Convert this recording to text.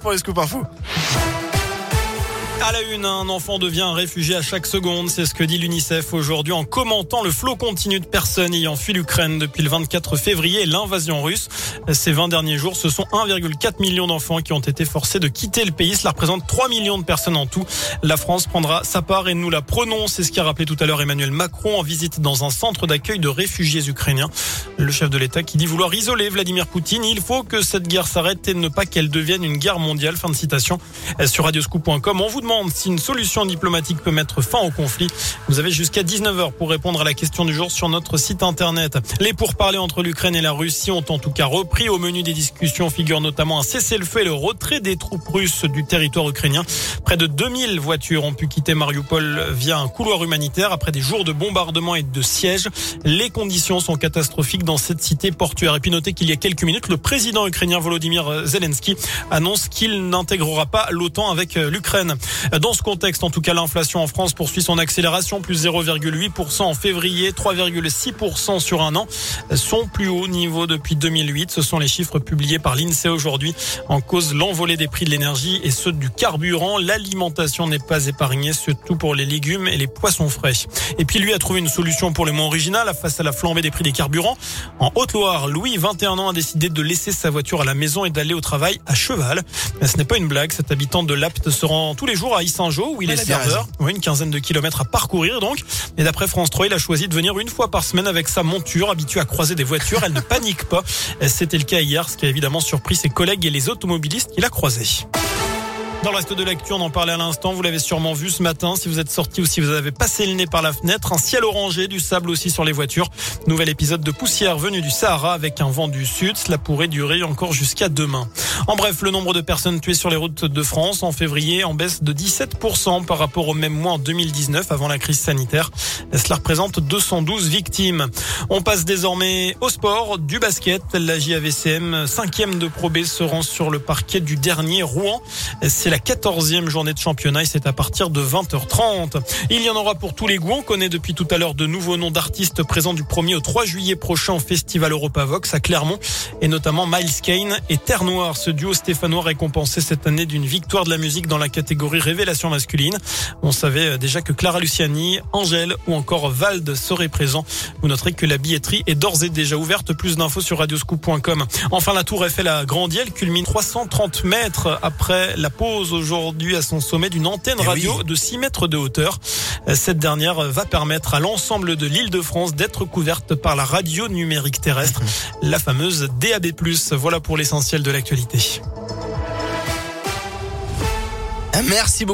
pour les. À la une, un enfant devient un réfugié à chaque seconde. C'est ce que dit l'UNICEF aujourd'hui en commentant le flot continu de personnes ayant fui l'Ukraine depuis le 24 février et l'invasion russe. Ces 20 derniers jours, ce sont 1,4 million d'enfants qui ont été forcés de quitter le pays. Cela représente 3 millions de personnes en tout. La France prendra sa part et nous la prenons. C'est ce qu'a rappelé tout à l'heure Emmanuel Macron en visite dans un centre d'accueil de réfugiés ukrainiens. Le chef de l'État qui dit vouloir isoler Vladimir Poutine. Il faut que cette guerre s'arrête et ne pas qu'elle devienne une guerre mondiale. Fin de citation. Sur radioscoop.com, on vous demande si une solution diplomatique peut mettre fin au conflit. Vous avez jusqu'à 19h pour répondre à la question du jour sur notre site internet. Les pourparlers entre l'Ukraine et la Russie ont en tout cas repris. Au menu des discussions figure notamment un cessez-le-feu et le retrait des troupes russes du territoire ukrainien. Près de 2000 voitures ont pu quitter Mariupol via un couloir humanitaire après des jours de bombardement et de siège. Les conditions sont catastrophiques dans cette cité portuaire. Et puis notez qu'il y a quelques minutes, le président ukrainien Volodymyr Zelensky annonce qu'il n'intégrera pas l'OTAN avec l'Ukraine. Dans ce contexte, en tout cas, l'inflation en France poursuit son accélération, plus 0,8% en février, 3,6% sur un an, son plus haut niveau depuis 2008. Ce sont les chiffres publiés par l'INSEE aujourd'hui. En cause, l'envolée des prix de l'énergie et ceux du carburant. L'alimentation n'est pas épargnée, surtout pour les légumes et les poissons frais. Et puis lui a trouvé une solution pour le moins original face à la flambée des prix des carburants. En Haute-Loire, Louis, 21 ans, a décidé de laisser sa voiture à la maison et d'aller au travail à cheval. Mais ce n'est pas une blague. Cet habitant de Lapte se rend tous les jours à Saint-Jean où il est serveur. Oui, une quinzaine de kilomètres à parcourir donc. Et d'après France 3, il a choisi de venir une fois par semaine avec sa monture, habitué à croiser des voitures. Elle ne panique pas. C'était le cas hier, ce qui a évidemment surpris ses collègues et les automobilistes qu'il a croisés. Dans le reste de l'actu, on en parlait à l'instant. Vous l'avez sûrement vu ce matin. Si vous êtes sorti ou si vous avez passé le nez par la fenêtre, un ciel orangé, du sable aussi sur les voitures. Nouvel épisode de poussière venu du Sahara avec un vent du sud. Cela pourrait durer encore jusqu'à demain. En bref, le nombre de personnes tuées sur les routes de France en février en baisse de 17% par rapport au même mois en 2019 avant la crise sanitaire. Cela représente 212 victimes. On passe désormais au sport, du basket. La JAVCM, cinquième de Pro se rend sur le parquet du dernier Rouen. C'est la quatorzième journée de championnat et c'est à partir de 20h30. Il y en aura pour tous les goûts. On connaît depuis tout à l'heure de nouveaux noms d'artistes présents du 1er au 3 juillet prochain au Festival Europavox à Clermont et notamment Miles Kane et Terre Noire. Duo stéphanois récompensé cette année d'une victoire de la musique dans la catégorie révélation masculine. On savait déjà que Clara Luciani, Angèle ou encore Vald seraient présents. Vous noterez que la billetterie est d'ores et déjà ouverte. Plus d'infos sur radioscoop.com. Enfin, la tour Eiffel à Grandier culmine 330 mètres après la pause aujourd'hui à son sommet d'une antenne Eh radio oui. de 6 mètres de hauteur. Cette dernière va permettre à l'ensemble de l'île de France d'être couverte par la radio numérique terrestre, la fameuse DAB+. Voilà pour l'essentiel de l'actualité. Merci beaucoup.